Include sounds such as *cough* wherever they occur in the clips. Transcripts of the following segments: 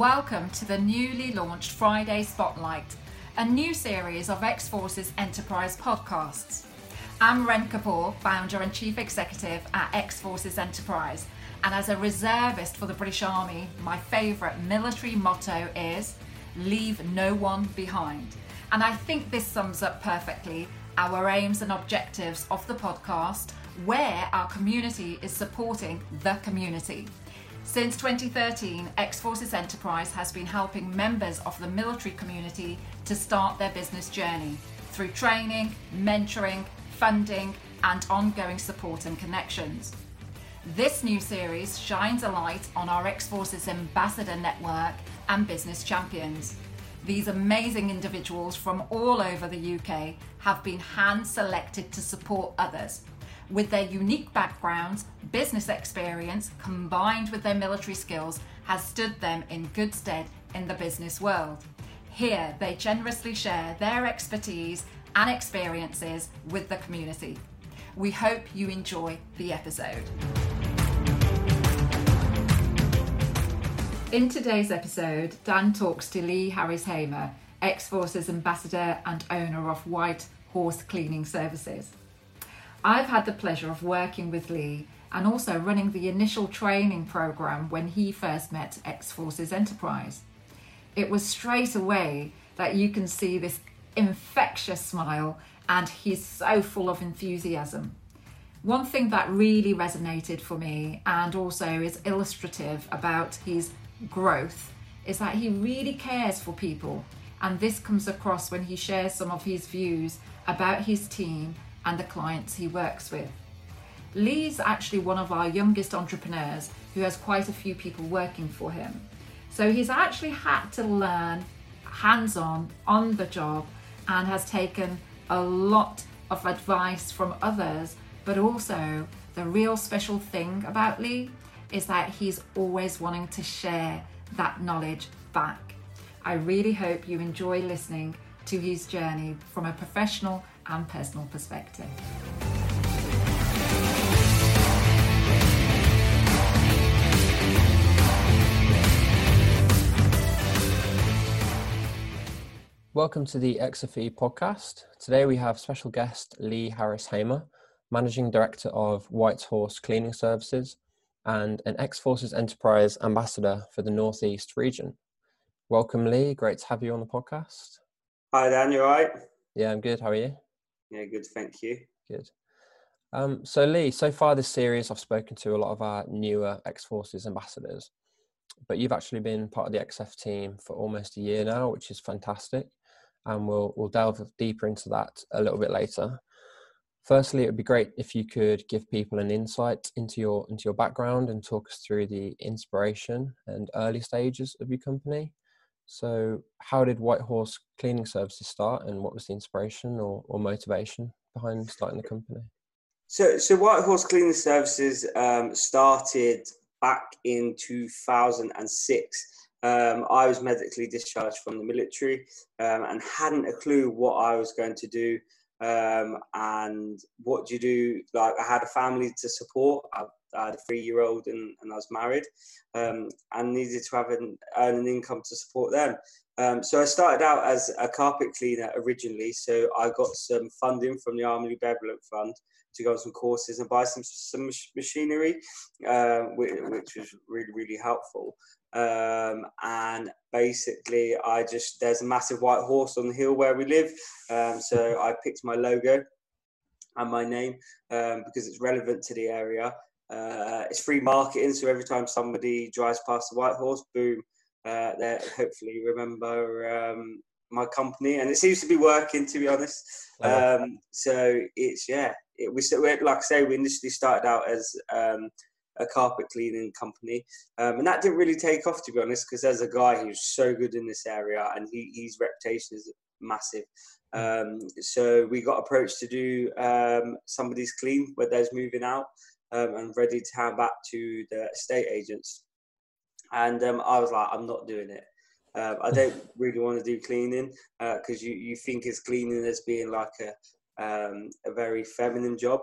welcome to the newly launched Friday Spotlight, a new series of X Forces Enterprise podcasts. I'm Ren Kapoor, founder and chief executive at X Forces Enterprise, and as a reservist for the British Army, my favourite military motto is leave no one behind. And I think this sums up perfectly our aims and objectives of the podcast, where our community is supporting the community. Since 2013, X Forces Enterprise has been helping members of the military community to start their business journey through training, mentoring, funding, and ongoing support and connections. This new series shines a light on our X Forces Ambassador Network and business champions. These amazing individuals from all over the UK have been hand selected to support others. With their unique backgrounds, business experience combined with their military skills has stood them in good stead in the business world. Here, they generously share their expertise and experiences with the community. We hope you enjoy the episode. In today's episode, Dan talks to Lee Harris Hamer, X Forces ambassador and owner of White Horse Cleaning Services. I've had the pleasure of working with Lee and also running the initial training program when he first met X Forces Enterprise. It was straight away that you can see this infectious smile and he's so full of enthusiasm. One thing that really resonated for me and also is illustrative about his growth is that he really cares for people. And this comes across when he shares some of his views about his team and the clients he works with. Lee's actually one of our youngest entrepreneurs who has quite a few people working for him. So he's actually had to learn hands on, on the job, and has taken a lot of advice from others. But also, the real special thing about Lee is that he's always wanting to share that knowledge back. I really hope you enjoy listening to his journey from a professional and personal perspective. Welcome to the XFE podcast. Today we have special guest Lee Harris Hamer, Managing Director of White Horse Cleaning Services, and an X Forces Enterprise Ambassador for the Northeast region. Welcome, Lee. Great to have you on the podcast. Hi, Dan. You all right? Yeah, I'm good. How are you? Yeah, good. Thank you. Good. Um, so, Lee, so far this series, I've spoken to a lot of our newer X Forces ambassadors, but you've actually been part of the XF team for almost a year now, which is fantastic. And we'll, we'll delve deeper into that a little bit later. Firstly, it would be great if you could give people an insight into your into your background and talk us through the inspiration and early stages of your company. So, how did White Horse Cleaning Services start, and what was the inspiration or, or motivation behind starting the company? So, so White Horse Cleaning Services um, started back in 2006. Um, I was medically discharged from the military um, and hadn't a clue what I was going to do um, and what do you do? Like I had a family to support. I, I had a three-year-old and, and I was married, um, and needed to have an earn an income to support them. Um, so I started out as a carpet cleaner originally. So I got some funding from the Army Benevolent Fund to go on some courses and buy some some machinery, uh, which, which was really really helpful. Um, and basically, I just there's a massive white horse on the hill where we live, um, so I picked my logo and my name um, because it's relevant to the area. Uh, it's free marketing, so every time somebody drives past the white horse, boom, uh, they hopefully remember um, my company, and it seems to be working. To be honest, um, so it's yeah, it, we like I say, we initially started out as um, a carpet cleaning company, um, and that didn't really take off to be honest, because there's a guy who's so good in this area, and he, his reputation is massive. Um, so we got approached to do um, somebody's clean where there's moving out um, and ready to hand back to the estate agents. And um, I was like, I'm not doing it. Uh, I don't *laughs* really want to do cleaning because uh, you, you think it's cleaning as being like a um, a very feminine job.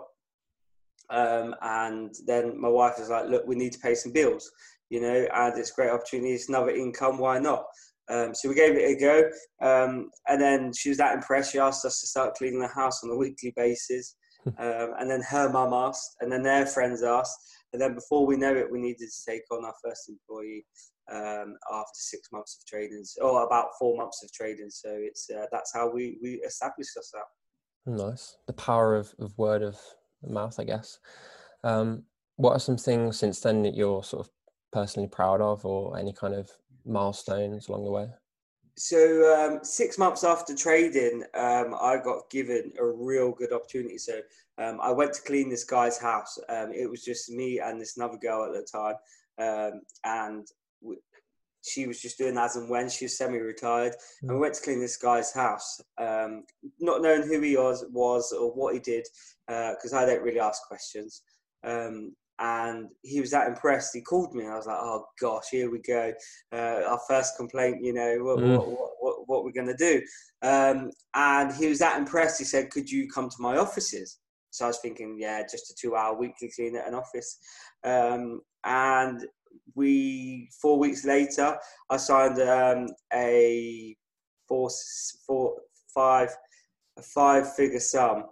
Um, and then my wife was like, "Look, we need to pay some bills." you know, and it's a great opportunity. It's another income. Why not? Um, so we gave it a go, um, and then she was that impressed. She asked us to start cleaning the house on a weekly basis, um, and then her mum asked, and then their friends asked, and then before we know it, we needed to take on our first employee um, after six months of trading, or about four months of trading. So it's uh, that's how we we established ourselves. Nice. The power of, of word of mouth, I guess. Um, what are some things since then that you're sort of personally proud of, or any kind of milestones along the way? So um, six months after trading, um, I got given a real good opportunity. So um, I went to clean this guy's house. Um, it was just me and this another girl at the time, um, and w- she was just doing as and when she was semi-retired. And we Mm. went to clean this guy's house, um, not knowing who he was, was or what he did, because I don't really ask questions. Um, and he was that impressed. He called me, and I was like, "Oh gosh, here we go. Uh, our first complaint. You know, what Mm. what, what, what, what we're going to do?" Um, and he was that impressed. He said, "Could you come to my offices?" So I was thinking, yeah, just a two-hour weekly clean at an office. Um, and we four weeks later, I signed um, a four, four, five, a five-figure sum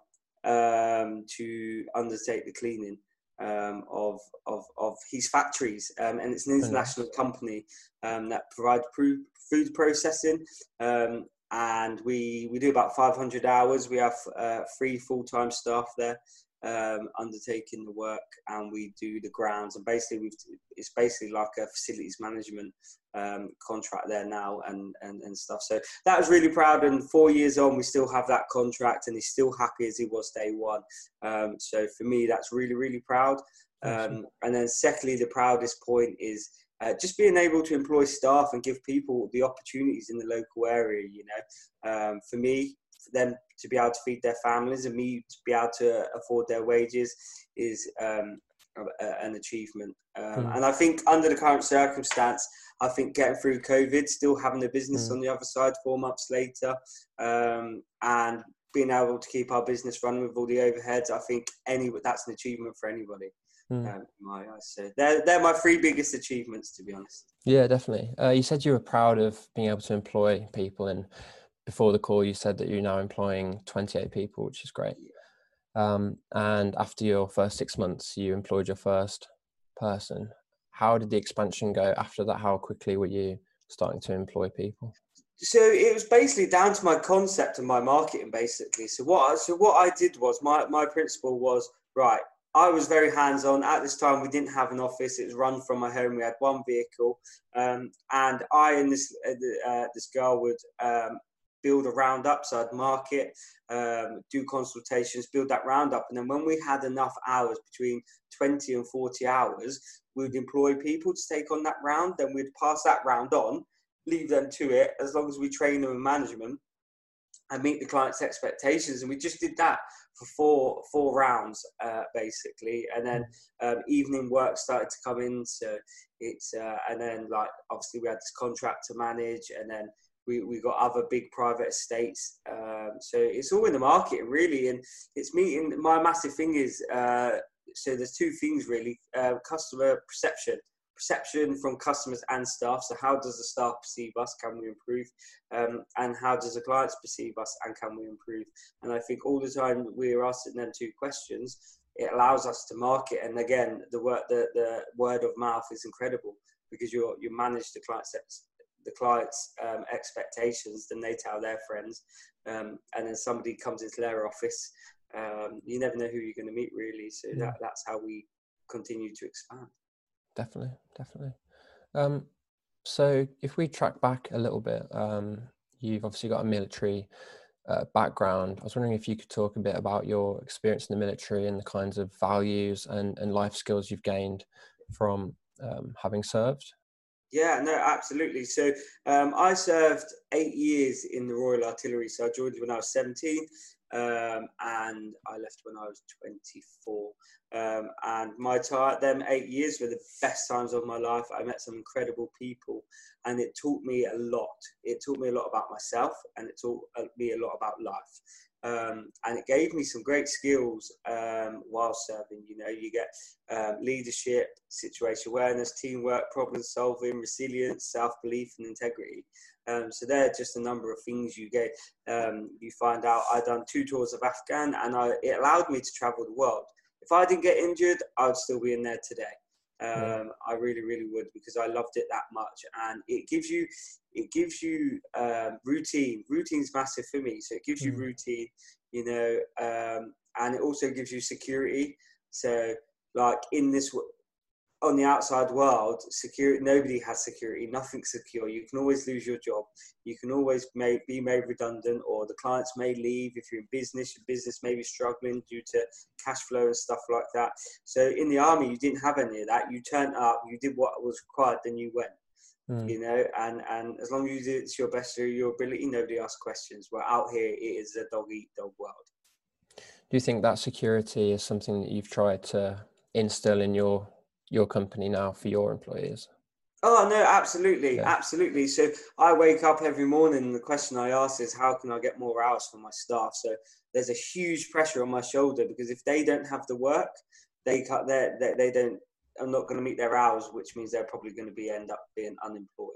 um, to undertake the cleaning um, of, of of his factories, um, and it's an international company um, that provides pro- food processing. Um, and we we do about 500 hours. We have uh, three full-time staff there um, undertaking the work, and we do the grounds. And basically, we've it's basically like a facilities management um, contract there now, and, and and stuff. So that was really proud. And four years on, we still have that contract, and he's still happy as he was day one. Um, so for me, that's really really proud. Um, and then secondly, the proudest point is uh, just being able to employ staff and give people the opportunities in the local area. You know, um, for me, for them to be able to feed their families and me to be able to afford their wages is um, an achievement. Um, Mm. And I think under the current circumstance, I think getting through COVID, still having the business Mm. on the other side four months later, um, and being able to keep our business running with all the overheads, I think any that's an achievement for anybody. Mm. Um, my eyes, so they're they're my three biggest achievements, to be honest. Yeah, definitely. Uh, you said you were proud of being able to employ people, and before the call, you said that you're now employing 28 people, which is great. Um, and after your first six months, you employed your first person. How did the expansion go after that? How quickly were you starting to employ people? so it was basically down to my concept and my marketing basically so what I, so what I did was my my principle was right I was very hands on at this time we didn't have an office it was run from my home we had one vehicle um, and I and this uh, uh, this girl would um, build a roundup so I'd market um, do consultations build that roundup and then when we had enough hours between 20 and 40 hours we'd employ people to take on that round then we'd pass that round on leave them to it as long as we train them in management and meet the client's expectations. And we just did that for four four rounds uh, basically, and then um, evening work started to come in. So it's uh, and then like obviously we had this contract to manage, and then we, we got other big private estates. Um, so it's all in the market really, and it's meeting. My massive thing is uh, so there's two things really: uh, customer perception perception from customers and staff. So, how does the staff perceive us? Can we improve? Um, and how does the clients perceive us? And can we improve? And I think all the time we're asking them two questions, it allows us to market. And again, the word the, the word of mouth is incredible because you you manage the clients the clients um, expectations then they tell their friends um, and then somebody comes into their office um, you never know who you're going to meet really so Yeah. that, that's how we continue to expand Definitely, definitely. Um, so if we track back a little bit, um, you've obviously got a military uh, background. I was wondering if you could talk a bit about your experience in the military and the kinds of values and, and life skills you've gained from um, having served. Yeah, no, absolutely. So um, I served eight years in the Royal Artillery. So I joined when I was 17 um, and I left when I was 24. Um, and my time, them eight years were the best times of my life. I met some incredible people and it taught me a lot. It taught me a lot about myself and it taught uh, me a lot about life. Um, and it gave me some great skills um, while serving. You know, you get um, leadership, situation awareness, teamwork, problem solving, resilience, self belief, and integrity. Um, so they're just a number of things you get. Um, you find out I done two tours of Afghan, and I, it allowed me to travel the world. If I didn't get injured, I would still be in there today. Um, I really, really would because I loved it that much, and it gives you, it gives you um, routine. Routine's massive for me, so it gives you routine, you know, um, and it also gives you security. So, like in this on the outside world, security nobody has security. Nothing's secure. You can always lose your job. You can always may, be made redundant, or the clients may leave. If you're in business, your business may be struggling due to cash flow and stuff like that. So in the army, you didn't have any of that. You turned up, you did what was required, then you went. Mm. You know, and and as long as you do it's your best to your ability, nobody asks questions. Well, out here, it is a dog eat dog world. Do you think that security is something that you've tried to instill in your your company now for your employees? Oh no, absolutely, yeah. absolutely. So I wake up every morning, and the question I ask is, how can I get more hours for my staff? So there's a huge pressure on my shoulder because if they don't have the work, they cut their they, they don't are not going to meet their hours, which means they're probably going to be end up being unemployed.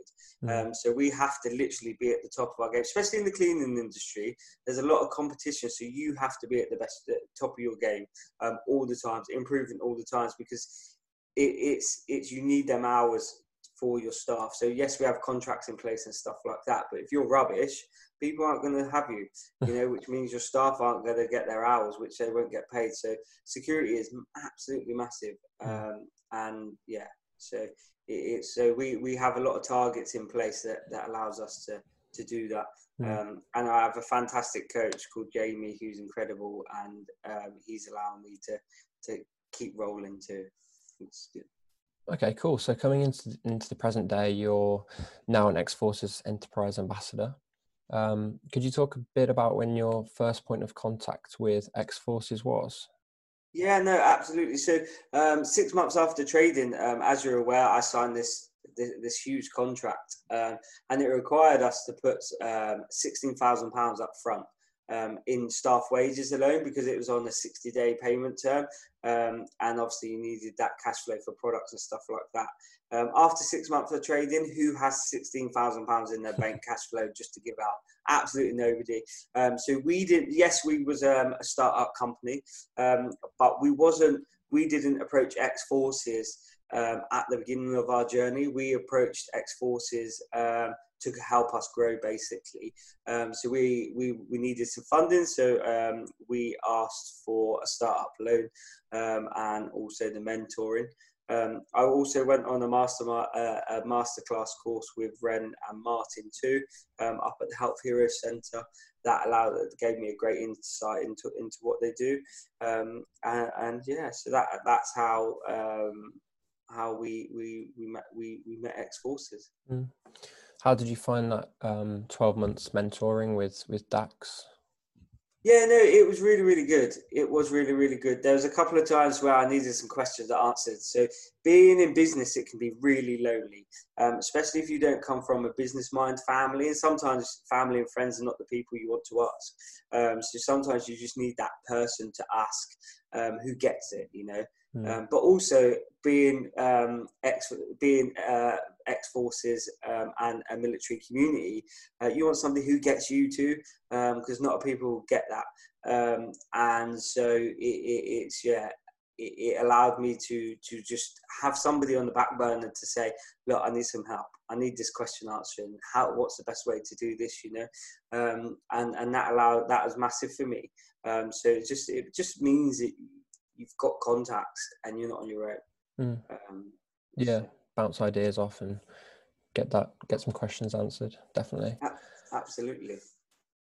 Mm. Um, so we have to literally be at the top of our game, especially in the cleaning industry. There's a lot of competition, so you have to be at the best, at the top of your game um, all the times, improving all the times because it, it's it's you need them hours for your staff. So yes, we have contracts in place and stuff like that. But if you're rubbish, people aren't going to have you. You know, *laughs* which means your staff aren't going to get their hours, which they won't get paid. So security is absolutely massive. Um, and yeah, so it, it's so we we have a lot of targets in place that that allows us to to do that. Um, and I have a fantastic coach called Jamie, who's incredible, and um, he's allowing me to to keep rolling too good. Okay, cool. So coming into into the present day, you're now an X Forces Enterprise Ambassador. Um, could you talk a bit about when your first point of contact with X Forces was? Yeah, no, absolutely. So um, six months after trading, um, as you're aware, I signed this this, this huge contract, um, and it required us to put um, sixteen thousand pounds up front um, in staff wages alone because it was on a 60 day payment term. Um, and obviously, you needed that cash flow for products and stuff like that. Um, after six months of trading, who has £16,000 in their bank *laughs* cash flow just to give out? Absolutely nobody. Um, so we did, yes, we was um, a startup company, um, but we wasn't, we didn't approach X Forces at the beginning of our journey. We approached X Forces to help us grow basically. Um, so we, we, we needed some funding, so um, we asked for a startup loan um, and also the mentoring. Um, I also went on a master uh, a masterclass course with Ren and Martin too, um, up at the Health Hero Centre. That allowed gave me a great insight into into what they do, um, and, and, yeah, so that that's how how we we we met we, we met X Forces. Mm. How did you find that um, 12 months mentoring with, with Dax? Yeah, no, it was really, really good. It was really, really good. There was a couple of times where I needed some questions answered. So being in business, it can be really lonely, um, especially if you don't come from a business mind family. And sometimes family and friends are not the people you want to ask. Um, so sometimes you just need that person to ask um, who gets it, you know. Mm. Um, but also being um, ex being uh, ex forces um, and a military community, uh, you want somebody who gets you too, because um, not people get that, um, and so it, it, it's yeah. It, it allowed me to to just have somebody on the back burner to say, look, I need some help. I need this question answering. How? What's the best way to do this? You know, um, and and that allowed that was massive for me. Um, so it just it just means that you've got contacts and you're not on your own. Mm. Um, yeah, so. bounce ideas off and get that get some questions answered. Definitely. Absolutely.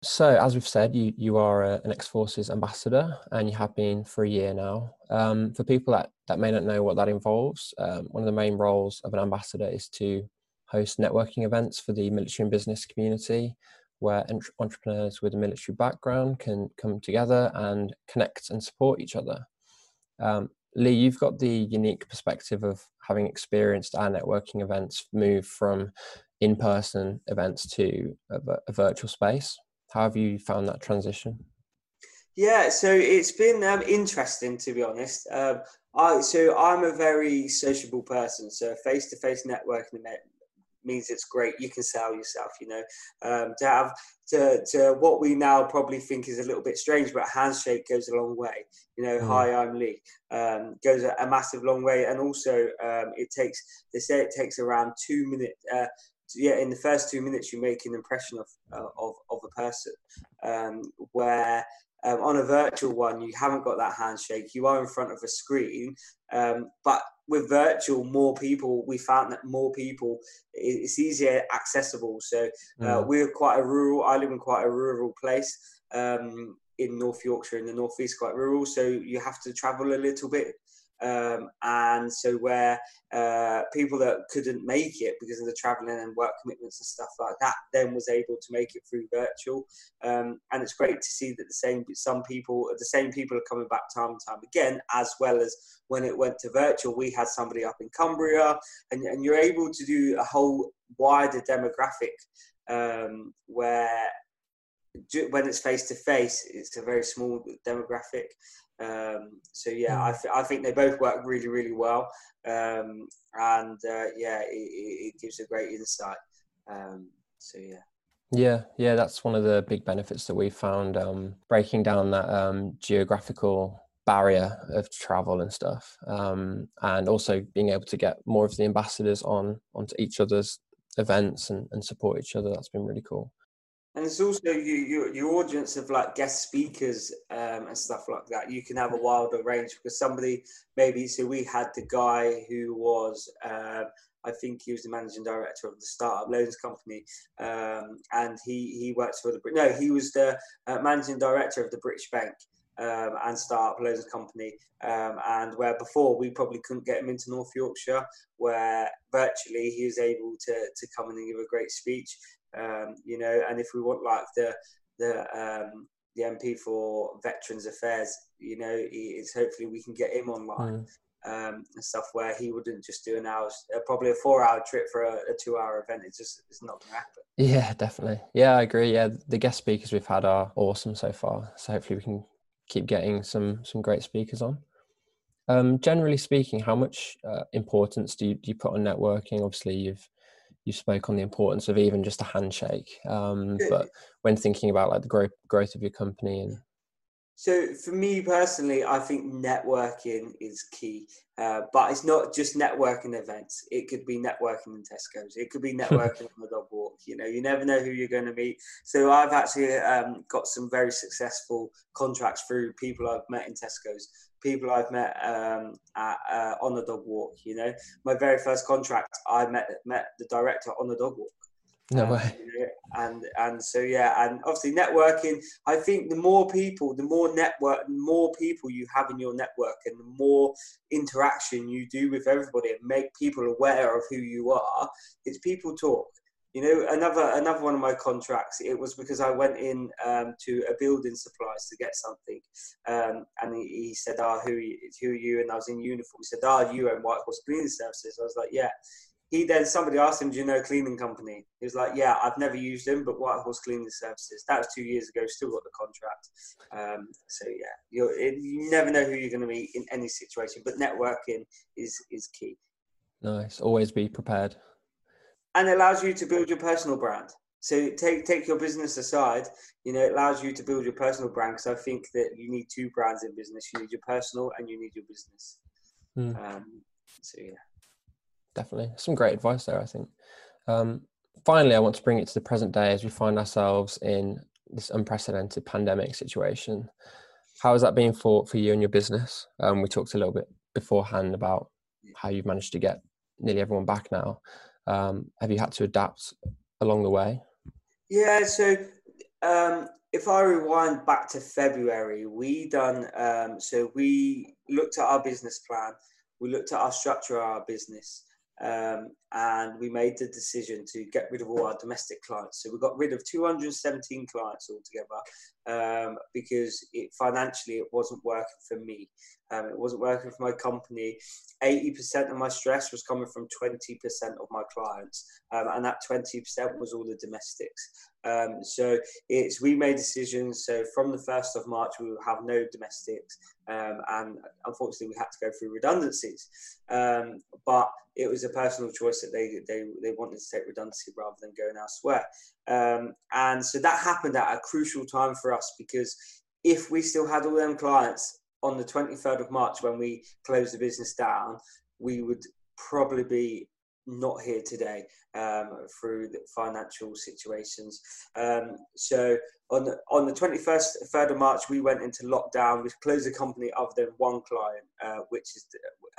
So, as we've said, you you are a, an X Forces ambassador, and you have been for a year now. Um, for people that that may not know what that involves, um, one of the main roles of an ambassador is to host networking events for the military and business community, where entrepreneurs with a military background can come together and connect and support each other. Um, Lee, you've got the unique perspective of having experienced our networking events move from in person events to a, a, virtual space. How have you found that transition? Yeah, so it's been um, interesting to be honest. Um, I so I'm a very sociable person, so face to face networking means it's great. You can sell yourself, you know. Um, to have to, to what we now probably think is a little bit strange, but handshake goes a long way. You know, mm. hi, I'm Lee. Um, goes a, a, massive long way, and also um, it takes. They say it takes around two minutes. Uh, yeah, in the first two minutes, you make an impression of uh, of of a person. Um, where um, on a virtual one, you haven't got that handshake. You are in front of a screen, um, but with virtual, more people, we found that more people, it's easier accessible. So uh, mm. we're quite a rural. I live in quite a rural place um, in North Yorkshire, in the northeast, quite rural. So you have to travel a little bit um, and so where uh, people that couldn't make it because of the traveling and work commitments and stuff like that, then was able to make it through virtual. Um, and it's great to see that the same some people, the same people are coming back time and time again, as well as when it went to virtual, we had somebody up in Cumbria, and, and you're able to do a whole wider demographic um, where when it's face to face, it's a very small demographic. Um, so yeah, I, hmm. th- I think they both work really, really well, um, and uh, yeah, it, it, gives a great insight. Um, so yeah. Yeah, yeah, that's one of the big benefits that we found um, breaking down that um, geographical barrier of travel and stuff, um, and also being able to get more of the ambassadors on onto each other's events and, and support each other. That's been really cool it's also you, your your audience of like guest speakers um, and stuff like that. You can have a wilder range because somebody maybe so we had the guy who was uh, I think he was the managing director of the startup loans company, um, and he he worked for the no he was the uh, managing director of the British Bank. Um, and startup loans company, um, and where before we probably couldn't get him into North Yorkshire, where virtually he was able to to come in and give a great speech um, you know, and if we want like the the um, the MP for Veterans Affairs, you know, it's hopefully we can get him online. Mm. Um, and stuff where he wouldn't just do an hour, uh, probably a four-hour trip for a, a two-hour event. It's just it's not going to happen. Yeah, definitely. Yeah, I agree. Yeah, the guest speakers we've had are awesome so far. So hopefully we can keep getting some some great speakers on. Um, generally speaking, how much uh, importance do you, do you put on networking? Obviously, you've you spoke on the importance of even just a handshake um, but when thinking about like the growth growth of your company and so for me personally i think networking is key uh, but it's not just networking events. It could be networking in tesco's. It could be *laughs* networking on the dog walk. You know you never know who you're going to meet. So i've actually um, got some very successful contracts through people i've met in tesco's people I've met um, at, uh, on the dog walk. You know, my very first contract, I met met the director on the dog walk. No um, way. You know, and and so yeah, and obviously networking. I think the more people, the more network, the more people you have in your network, and the more interaction you do with everybody, and make people aware of who you are. It's people talk. You know, another another one of my contracts. It was because I went in um, to a building supplies to get something, um, and he, he said, "Ah, who who are you?" And I was in uniform. He said, "Ah, you own White Horse Cleaning Services." I was like, "Yeah." He then somebody asked him, "Do you know a cleaning company?" He was like, "Yeah, I've never used them, but White Horse Cleaning Services." That was two years ago. Still got the contract. Um, so yeah, it, you never know who you're going to meet in any situation, but networking is is key. Nice. Always be prepared and it allows you to build your personal brand. So take take your business aside, you know, it allows you to build your personal brand because I think that you need two brands in business. You need your personal and you need your business. Mm. Um, so yeah, definitely some great advice there. I think. Um, finally, I want to bring it to the present day as we find ourselves in this unprecedented pandemic situation. How has that been for for you and your business? Um, we talked a little bit beforehand about how you've managed to get nearly everyone back now. Um, have you had to adapt along the way? Yeah, so um, if I rewind back to February, we done um, so we looked at our business plan, we looked at our structure of our business, um, and we made the decision to get rid of all our domestic clients. So we got rid of 217 clients altogether um, because it, financially it wasn't working for me. Um, it wasn't working for my company. 80% of my stress was coming from 20% of my clients, um, and that 20% was all the domestics. Um, so it's we made decisions. So from the first of March, we will have no domestics, um, and unfortunately, we had to go through redundancies. Um, but it was a personal choice that they they they wanted to take redundancy rather than going elsewhere. Um, and so that happened at a crucial time for us because if we still had all them clients on the 23rd of March when we closed the business down, we would probably be not here today um, through the financial situations. Um, so on the, on the 21st, 3rd of March, we went into lockdown. We closed the company other than one client, uh, which is,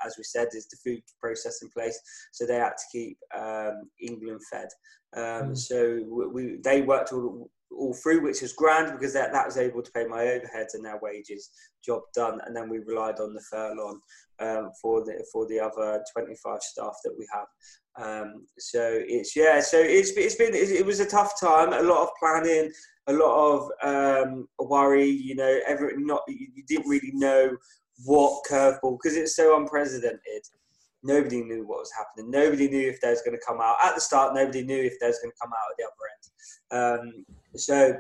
as we said, is the food processing place. So they had to keep um, England fed. Um, mm. So we, we, they worked all, all through, which was grand because that, that was able to pay my overheads and their wages. Job done, and then we relied on the furlong um, for the for the other 25 staff that we have. Um, so it's yeah, so it's it's been it was a tough time, a lot of planning, a lot of um, worry. You know, every not you didn't really know what curveball because it's so unprecedented. Nobody knew what was happening. Nobody knew if there was going to come out at the start. Nobody knew if there was going to come out at the other end. Um, so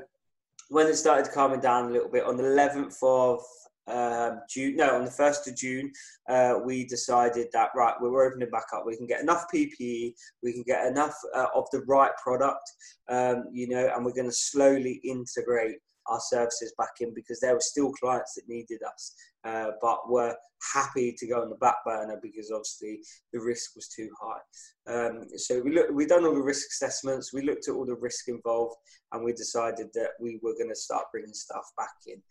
when it started calming down a little bit on the 11th of um, June, no, on the 1st of June, uh, we decided that, right, we're opening back up. We can get enough PPE, we can get enough uh, of the right product, um, you know, and we're going to slowly integrate our services back in because there were still clients that needed us, uh, but were happy to go on the back burner because obviously the risk was too high. Um, so we look, we done all the risk assessments, we looked at all the risk involved, and we decided that we were going to start bringing staff back in.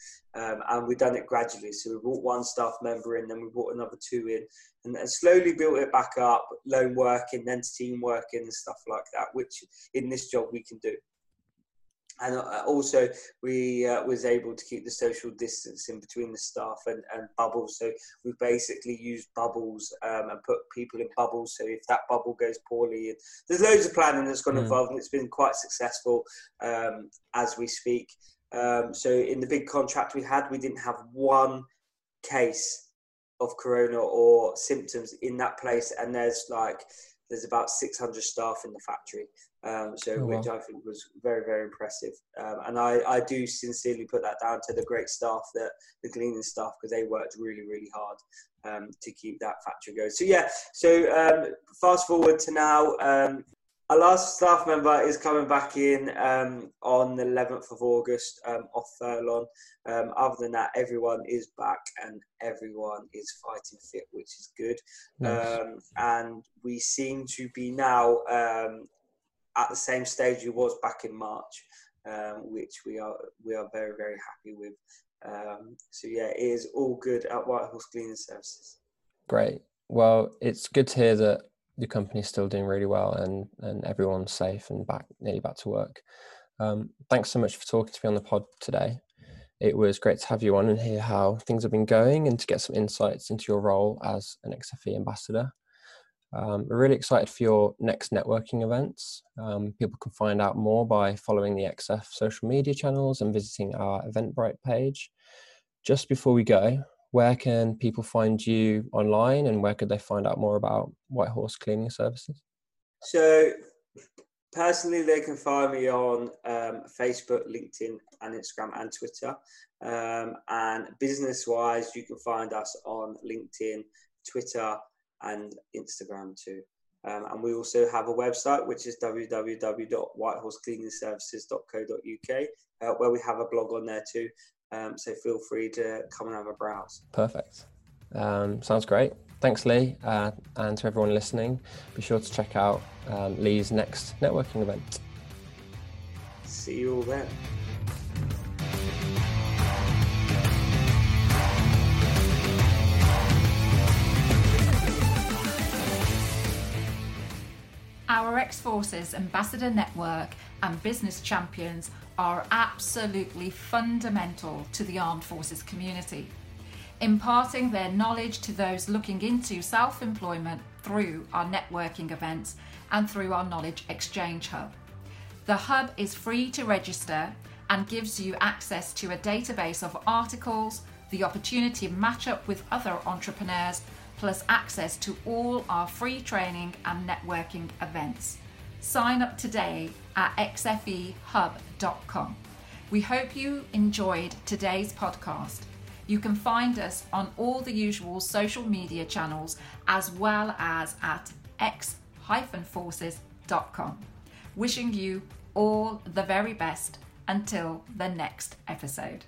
Um, and we've done it gradually. So we brought one staff member in, then we brought another two in, and, slowly built it back up, lone working, then team working, and stuff like that, which in this job we can do and uh, also we uh, was able to keep the social distancing between the staff and, and bubbles so we basically used bubbles um, and put people in bubbles. So if that bubble goes poorly there's loads of planning that's gone mm. involved and it's been quite successful um, as we speak. Um, so in the big contract we had we didn't have one case of corona or symptoms in that place. And there's like there's about 600 staff in the factory um, so oh, which wow. I think was very very impressive. Um, and I, I do sincerely put that down to the great staff that the cleaning staff because they worked really really hard um, to keep that factory going. So yeah, so um, fast forward to now. Um, our last staff member is coming back in um, on the 11th of August off furlong. other than that, everyone is back and everyone is fighting fit, which is good. Nice. and we seem to be now at the same stage we was back in March, um, which we are we are very very happy with. Um, so yeah, it is all good at White Horse Cleaning Services. Great. Well, it's good to hear that the company's still doing really well and and everyone's safe and back nearly back to work. Um, thanks so much for talking to me on the pod today. It was great to have you on and hear how things have been going and to get some insights into your role as an XFE ambassador. Um, we're really excited for your next networking events. Um, people can find out more by following the XF social media channels and visiting our Eventbrite page. Just before we go, where can people find you online and where could they find out more about White Horse Cleaning Services? So, personally, they can find me on um, Facebook, LinkedIn, and Instagram and Twitter. Um, and business wise, you can find us on LinkedIn, Twitter, and Instagram too. Um, and we also have a website which is www.whitehorsecleaningservices.co.uk uh, where we have a blog on there too. Um, so feel free to come and have a browse. Perfect. Um, sounds great. Thanks, Lee. Uh, and to everyone listening, be sure to check out um, Lee's next networking event. See you all then. Our X Forces Ambassador Network and Business Champions are absolutely fundamental to the Armed Forces community, imparting their knowledge to those looking into self employment through our networking events and through our Knowledge Exchange Hub. The Hub is free to register and gives you access to a database of articles, the opportunity to match up with other entrepreneurs, plus access to all our free training and networking events. Sign up today at xfehub.com. We hope you enjoyed today's podcast. You can find us on all the usual social media channels as well as at x-forces.com. Wishing you all the very best until the next episode.